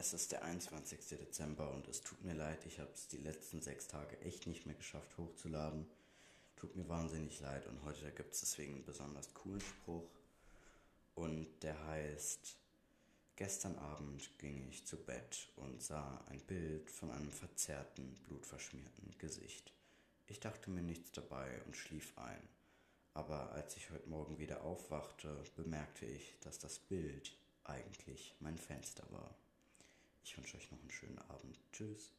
Es ist der 21. Dezember und es tut mir leid, ich habe es die letzten sechs Tage echt nicht mehr geschafft hochzuladen. Tut mir wahnsinnig leid und heute gibt es deswegen einen besonders coolen Spruch und der heißt, gestern Abend ging ich zu Bett und sah ein Bild von einem verzerrten, blutverschmierten Gesicht. Ich dachte mir nichts dabei und schlief ein. Aber als ich heute Morgen wieder aufwachte, bemerkte ich, dass das Bild eigentlich mein Fenster war. Ich wünsche euch noch einen schönen Abend. Tschüss.